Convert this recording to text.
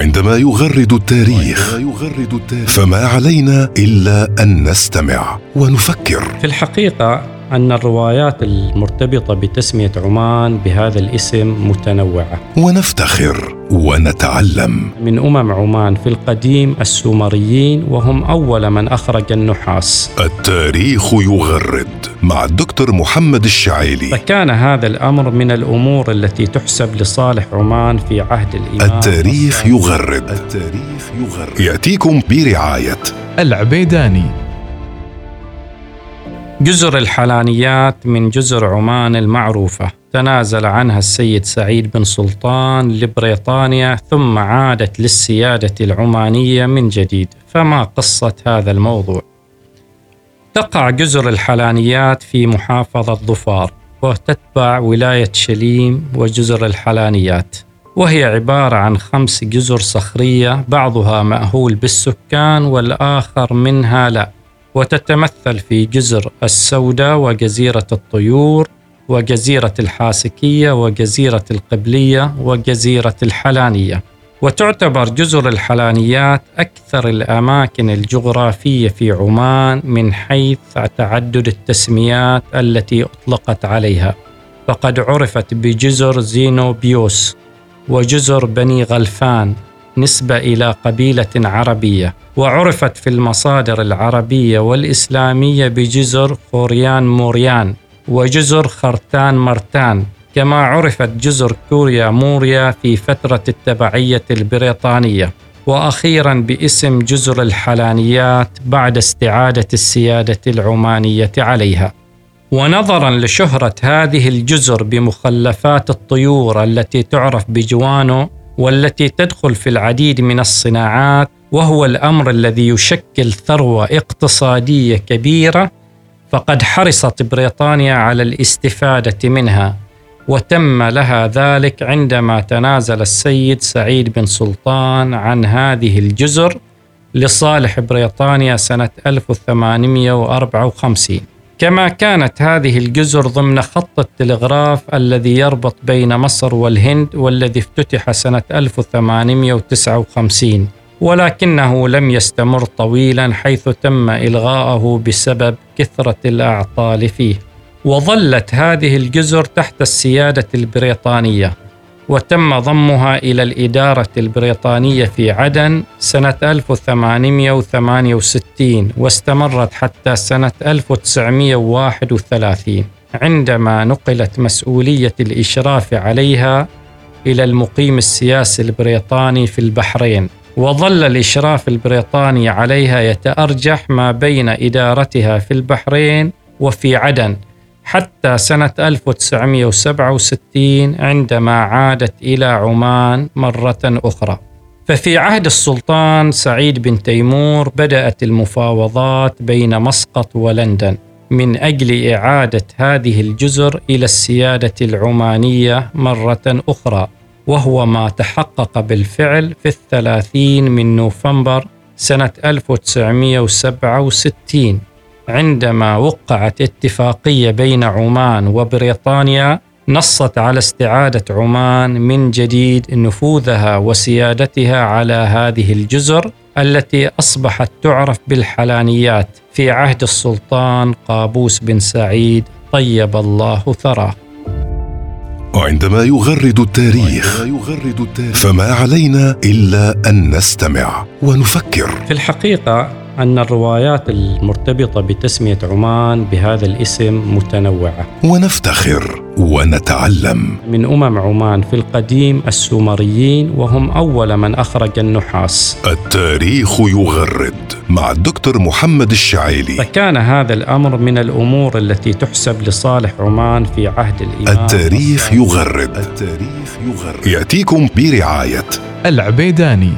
وعندما يغرد التاريخ. فما علينا إلا أن نستمع ونفكر. في الحقيقة أن الروايات المرتبطة بتسمية عمان بهذا الاسم متنوعة. ونفتخر. ونتعلم. من أمم عمان في القديم السومريين وهم أول من أخرج النحاس. التاريخ يغرد مع الدكتور محمد الشعيلي. فكان هذا الأمر من الأمور التي تحسب لصالح عمان في عهد الإمام التاريخ يغرد. التاريخ يغرد. يأتيكم برعاية. العبيداني. جزر الحلانيات من جزر عمان المعروفة. تنازل عنها السيد سعيد بن سلطان لبريطانيا ثم عادت للسيادة العمانية من جديد. فما قصة هذا الموضوع؟ تقع جزر الحلانيات في محافظة ظفار وتتبع ولاية شليم وجزر الحلانيات. وهي عبارة عن خمس جزر صخرية بعضها مأهول بالسكان والآخر منها لا. وتتمثل في جزر السوداء وجزيرة الطيور وجزيرة الحاسكية وجزيرة القبلية وجزيرة الحلانية. وتعتبر جزر الحلانيات أكثر الأماكن الجغرافية في عمان من حيث تعدد التسميات التي أطلقت عليها. فقد عرفت بجزر زينوبيوس وجزر بني غلفان نسبة إلى قبيلة عربية. وعرفت في المصادر العربية والإسلامية بجزر خوريان موريان. وجزر خرتان مرتان كما عرفت جزر كوريا موريا في فترة التبعية البريطانية وأخيرا باسم جزر الحلانيات بعد استعادة السيادة العمانية عليها. ونظرا لشهرة هذه الجزر بمخلفات الطيور التي تعرف بجوانو والتي تدخل في العديد من الصناعات وهو الأمر الذي يشكل ثروة اقتصادية كبيرة فقد حرصت بريطانيا على الاستفادة منها وتم لها ذلك عندما تنازل السيد سعيد بن سلطان عن هذه الجزر لصالح بريطانيا سنة 1854 كما كانت هذه الجزر ضمن خط التلغراف الذي يربط بين مصر والهند والذي افتتح سنة 1859 ولكنه لم يستمر طويلا حيث تم إلغاءه بسبب كثرة الأعطال فيه وظلت هذه الجزر تحت السيادة البريطانية وتم ضمها إلى الإدارة البريطانية في عدن سنة 1868 واستمرت حتى سنة 1931 عندما نقلت مسؤولية الإشراف عليها إلى المقيم السياسي البريطاني في البحرين. وظل الإشراف البريطاني عليها يتأرجح ما بين إدارتها في البحرين وفي عدن حتى سنة 1967 عندما عادت إلى عمان مرة أخرى. ففي عهد السلطان سعيد بن تيمور بدأت المفاوضات بين مسقط ولندن من أجل إعادة هذه الجزر إلى السيادة العمانية مرة أخرى وهو ما تحقق بالفعل في الثلاثين من نوفمبر سنة 1967 عندما وقعت اتفاقية بين عمان وبريطانيا نصت على استعادة عمان من جديد نفوذها وسيادتها على هذه الجزر التي أصبحت تعرف بالحلانيات في عهد السلطان قابوس بن سعيد طيب الله ثراه. وعندما يغرد التاريخ. فما علينا إلا أن نستمع ونفكر. في الحقيقة أن الروايات المرتبطة بتسمية عمان بهذا الاسم متنوعة. ونفتخر. ونتعلم. من أمم عمان في القديم السومريين وهم أول من أخرج النحاس. التاريخ يغرد مع الدكتور محمد الشعيلي. فكان هذا الأمر من الأمور التي تحسب لصالح عمان في عهد الإمام. التاريخ يغرد. التاريخ يغرد. يأتيكم برعاية. العبيداني.